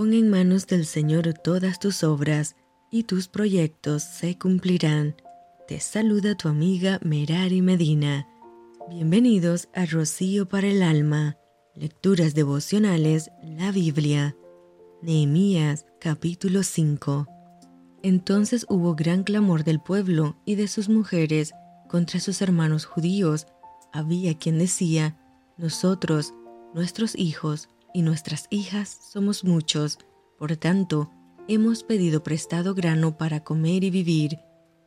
Pon en manos del Señor todas tus obras, y tus proyectos se cumplirán. Te saluda tu amiga Merari Medina. Bienvenidos a Rocío para el Alma, Lecturas Devocionales, la Biblia. Nehemías capítulo 5 Entonces hubo gran clamor del pueblo y de sus mujeres contra sus hermanos judíos. Había quien decía, nosotros, nuestros hijos y nuestras hijas somos muchos, por tanto, hemos pedido prestado grano para comer y vivir.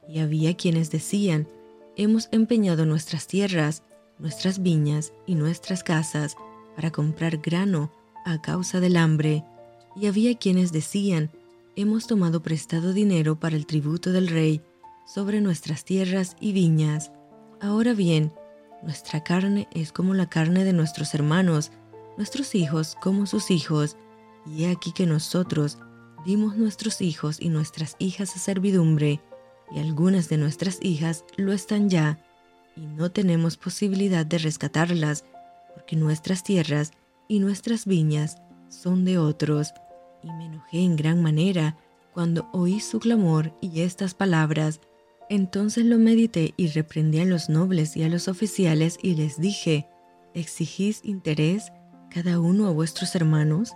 Y había quienes decían, hemos empeñado nuestras tierras, nuestras viñas y nuestras casas para comprar grano a causa del hambre. Y había quienes decían, hemos tomado prestado dinero para el tributo del rey sobre nuestras tierras y viñas. Ahora bien, nuestra carne es como la carne de nuestros hermanos, nuestros hijos como sus hijos, y he aquí que nosotros dimos nuestros hijos y nuestras hijas a servidumbre, y algunas de nuestras hijas lo están ya, y no tenemos posibilidad de rescatarlas, porque nuestras tierras y nuestras viñas son de otros. Y me enojé en gran manera cuando oí su clamor y estas palabras. Entonces lo medité y reprendí a los nobles y a los oficiales y les dije, ¿exigís interés cada uno a vuestros hermanos?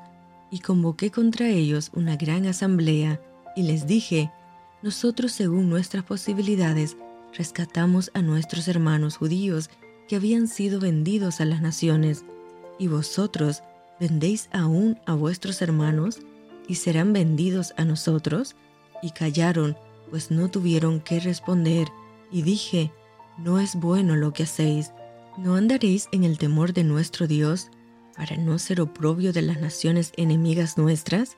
Y convoqué contra ellos una gran asamblea y les dije, nosotros según nuestras posibilidades rescatamos a nuestros hermanos judíos que habían sido vendidos a las naciones, y vosotros vendéis aún a vuestros hermanos y serán vendidos a nosotros. Y callaron, pues no tuvieron qué responder, y dije, no es bueno lo que hacéis, ¿no andaréis en el temor de nuestro Dios para no ser oprobio de las naciones enemigas nuestras?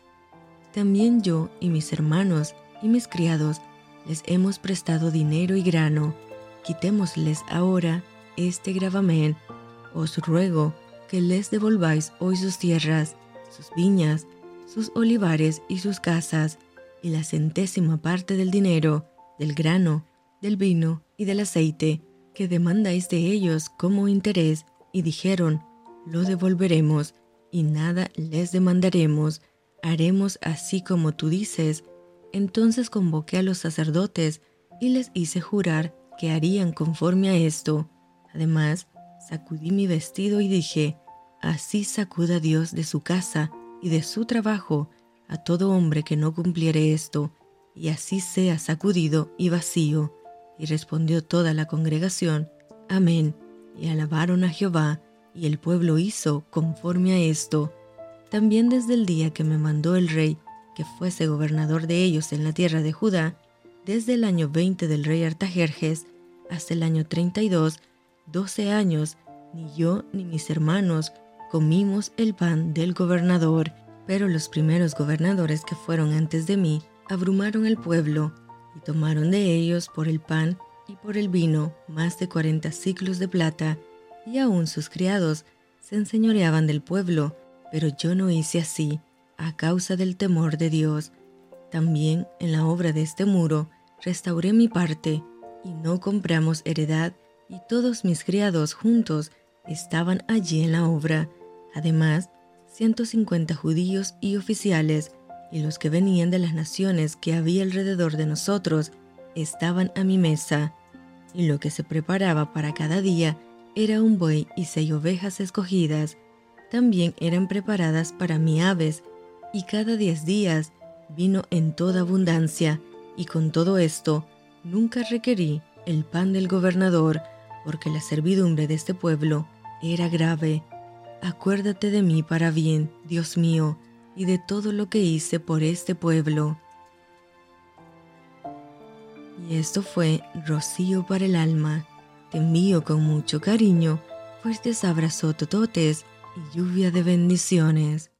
También yo y mis hermanos y mis criados les hemos prestado dinero y grano, quitémosles ahora este gravamen. Os ruego que les devolváis hoy sus tierras, sus viñas, sus olivares y sus casas, y la centésima parte del dinero, del grano, del vino y del aceite que demandáis de ellos como interés, y dijeron, lo devolveremos, y nada les demandaremos, haremos así como tú dices. Entonces convoqué a los sacerdotes y les hice jurar que harían conforme a esto. Además, sacudí mi vestido y dije, así sacuda Dios de su casa y de su trabajo a todo hombre que no cumpliere esto, y así sea sacudido y vacío. Y respondió toda la congregación, Amén, y alabaron a Jehová, y el pueblo hizo conforme a esto. También desde el día que me mandó el rey que fuese gobernador de ellos en la tierra de Judá, desde el año 20 del rey Artajerjes hasta el año 32, doce años, ni yo ni mis hermanos comimos el pan del gobernador, pero los primeros gobernadores que fueron antes de mí abrumaron el pueblo y tomaron de ellos por el pan y por el vino más de cuarenta ciclos de plata, y aún sus criados se enseñoreaban del pueblo, pero yo no hice así, a causa del temor de Dios. También en la obra de este muro restauré mi parte, y no compramos heredad, y todos mis criados juntos estaban allí en la obra, además 150 judíos y oficiales, y los que venían de las naciones que había alrededor de nosotros estaban a mi mesa, y lo que se preparaba para cada día era un buey y seis ovejas escogidas. También eran preparadas para mí aves, y cada diez días vino en toda abundancia, y con todo esto nunca requerí el pan del gobernador, porque la servidumbre de este pueblo era grave. Acuérdate de mí para bien, Dios mío, y de todo lo que hice por este pueblo. Y esto fue Rocío para el alma. Te envío con mucho cariño, fuertes abrazos tototes y lluvia de bendiciones.